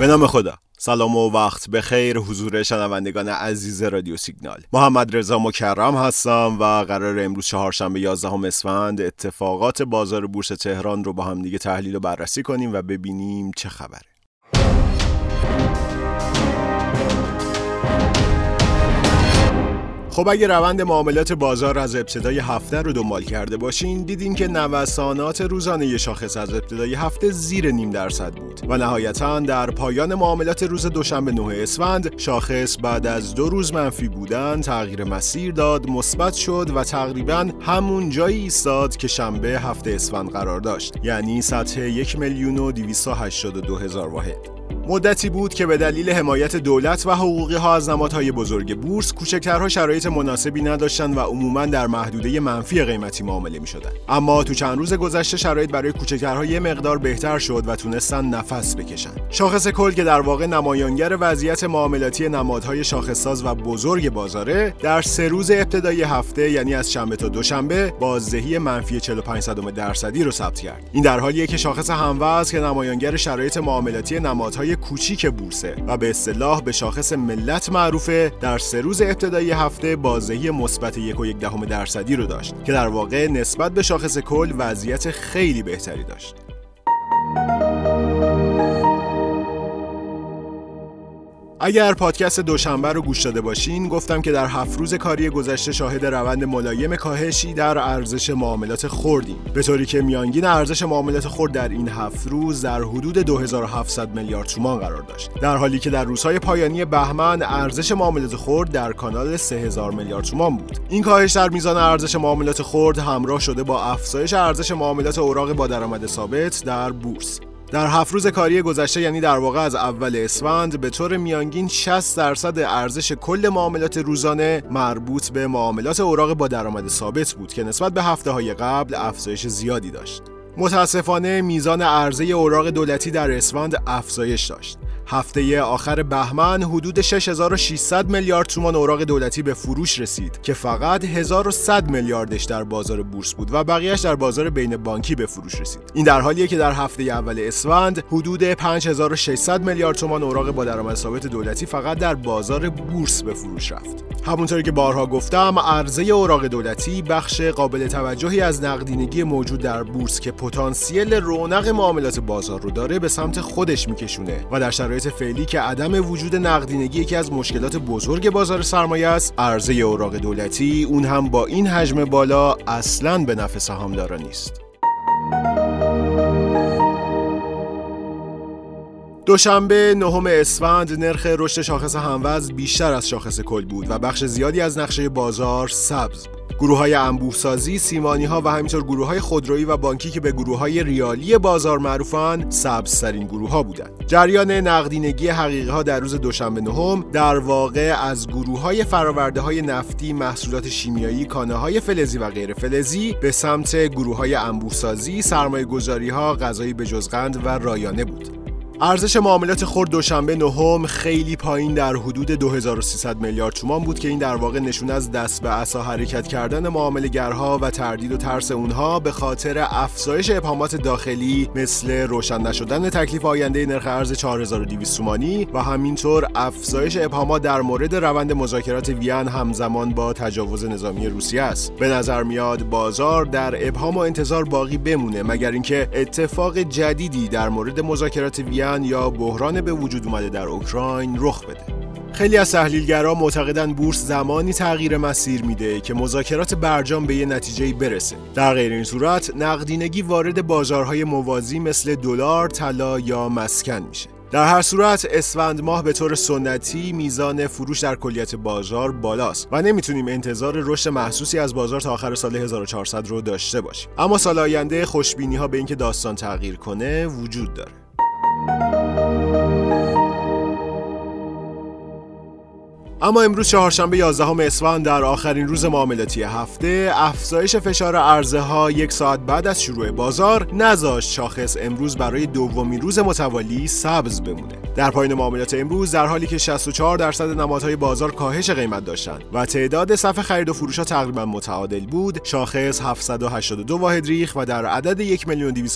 به نام خدا. سلام و وقت به خیر حضور شنوندگان عزیز رادیو سیگنال. محمد رضا مکرم هستم و قرار امروز چهارشنبه 11 اسفند اتفاقات بازار بورس تهران رو با هم دیگه تحلیل و بررسی کنیم و ببینیم چه خبره. خب اگه روند معاملات بازار از ابتدای هفته رو دنبال کرده باشین دیدین که نوسانات روزانه شاخص از ابتدای هفته زیر نیم درصد بود و نهایتا در پایان معاملات روز دوشنبه 9 اسفند شاخص بعد از دو روز منفی بودن تغییر مسیر داد مثبت شد و تقریبا همون جایی ایستاد که شنبه هفته اسفند قرار داشت یعنی سطح یک میلیون و دو هزار واحد. مدتی بود که به دلیل حمایت دولت و حقوقی ها از نمادهای بزرگ بورس کوچکترها شرایط مناسبی نداشتند و عموما در محدوده منفی قیمتی معامله می شدن. اما تو چند روز گذشته شرایط برای کوچکترها یه مقدار بهتر شد و تونستن نفس بکشن شاخص کل که در واقع نمایانگر وضعیت معاملاتی نمادهای شاخصساز و بزرگ بازاره در سه روز ابتدایی هفته یعنی از شنبه تا دوشنبه بازدهی منفی 45 درصدی رو ثبت کرد این در حالیه که شاخص هموز که نمایانگر شرایط معاملاتی نمادهای کوچیک بورسه و به اصطلاح به شاخص ملت معروفه در سه روز ابتدایی هفته بازدهی مثبت یک و یک دهم درصدی رو داشت که در واقع نسبت به شاخص کل وضعیت خیلی بهتری داشت. اگر پادکست دوشنبه رو گوش داده باشین گفتم که در هفت روز کاری گذشته شاهد روند ملایم کاهشی در ارزش معاملات خوردیم. به طوری که میانگین ارزش معاملات خرد در این هفت روز در حدود 2700 میلیارد تومان قرار داشت. در حالی که در روزهای پایانی بهمن ارزش معاملات خرد در کانال 3000 میلیارد تومان بود. این کاهش در میزان ارزش معاملات خرد همراه شده با افزایش ارزش معاملات اوراق با درآمد ثابت در بورس. در هفت روز کاری گذشته یعنی در واقع از اول اسفند به طور میانگین 60 درصد ارزش کل معاملات روزانه مربوط به معاملات اوراق با درآمد ثابت بود که نسبت به هفته های قبل افزایش زیادی داشت. متاسفانه میزان عرضه اوراق دولتی در اسفند افزایش داشت. هفته آخر بهمن حدود 6600 میلیارد تومان اوراق دولتی به فروش رسید که فقط 1100 میلیاردش در بازار بورس بود و بقیهش در بازار بین بانکی به فروش رسید. این در حالیه که در هفته اول اسفند حدود 5600 میلیارد تومان اوراق با درآمد ثابت دولتی فقط در بازار بورس به فروش رفت. همونطوری که بارها گفتم عرضه اوراق دولتی بخش قابل توجهی از نقدینگی موجود در بورس که پتانسیل رونق معاملات بازار رو داره به سمت خودش میکشونه و در شرایط فعلی که عدم وجود نقدینگی یکی از مشکلات بزرگ بازار سرمایه است عرضه اوراق دولتی اون هم با این حجم بالا اصلا به نفع سهامداران نیست دوشنبه نهم اسفند نرخ رشد شاخص هموز بیشتر از شاخص کل بود و بخش زیادی از نقشه بازار سبز بود. گروه های انبوه سازی، سیمانی ها و همینطور گروه های خودرویی و بانکی که به گروه های ریالی بازار معروفن سبزترین گروه ها بودند. جریان نقدینگی حقیقی ها در روز دوشنبه نهم در واقع از گروه های فراورده های نفتی، محصولات شیمیایی، کانه های فلزی و غیر فلزی به سمت گروه های انبوه سازی، سرمایه گذاری ها، غذایی به جزغند و رایانه بود. ارزش معاملات خرد دوشنبه نهم خیلی پایین در حدود 2300 میلیارد تومان بود که این در واقع نشون از دست به عصا حرکت کردن معاملهگرها و تردید و ترس اونها به خاطر افزایش ابهامات داخلی مثل روشن نشدن تکلیف آینده نرخ ارز 4200 تومانی و همینطور افزایش ابهامات در مورد روند مذاکرات وین همزمان با تجاوز نظامی روسیه است. به نظر میاد بازار در ابهام و انتظار باقی بمونه مگر اینکه اتفاق جدیدی در مورد مذاکرات وین یا بحران به وجود اومده در اوکراین رخ بده. خیلی از تحلیلگرا معتقدن بورس زمانی تغییر مسیر میده که مذاکرات برجام به یه نتیجه برسه. در غیر این صورت نقدینگی وارد بازارهای موازی مثل دلار طلا یا مسکن میشه. در هر صورت اسفند ماه به طور سنتی میزان فروش در کلیت بازار بالاست و نمی‌تونیم انتظار رشد محسوسی از بازار تا آخر سال 1400 رو داشته باشیم. اما سال آینده خوشبینی ها به اینکه داستان تغییر کنه وجود داره. اما امروز چهارشنبه 11 اسفند در آخرین روز معاملاتی هفته افزایش فشار عرضه ها یک ساعت بعد از شروع بازار نذاشت شاخص امروز برای دومین روز متوالی سبز بمونه. در پایان معاملات امروز در حالی که 64 درصد نمادهای بازار کاهش قیمت داشتند و تعداد صف خرید و فروش ها تقریبا متعادل بود شاخص 782 واحد ریخ و در عدد 1 میلیون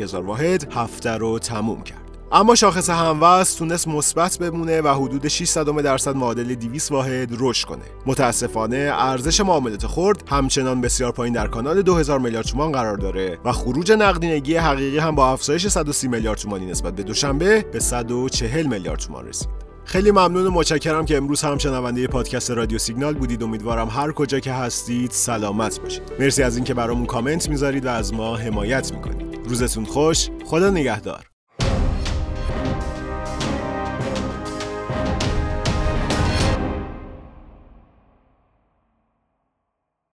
هزار واحد هفته رو تموم کرد. اما شاخص هموز تونست مثبت بمونه و حدود 6 درصد معادل 200 واحد رشد کنه. متاسفانه ارزش معاملات خرد همچنان بسیار پایین در کانال 2000 میلیارد تومان قرار داره و خروج نقدینگی حقیقی هم با افزایش 130 میلیارد تومانی نسبت به دوشنبه به 140 میلیارد تومان رسید. خیلی ممنون و متشکرم که امروز هم شنونده پادکست رادیو سیگنال بودید. امیدوارم هر کجا که هستید سلامت باشید. مرسی از اینکه برامون کامنت می‌ذارید و از ما حمایت می‌کنید. روزتون خوش. خدا نگهدار.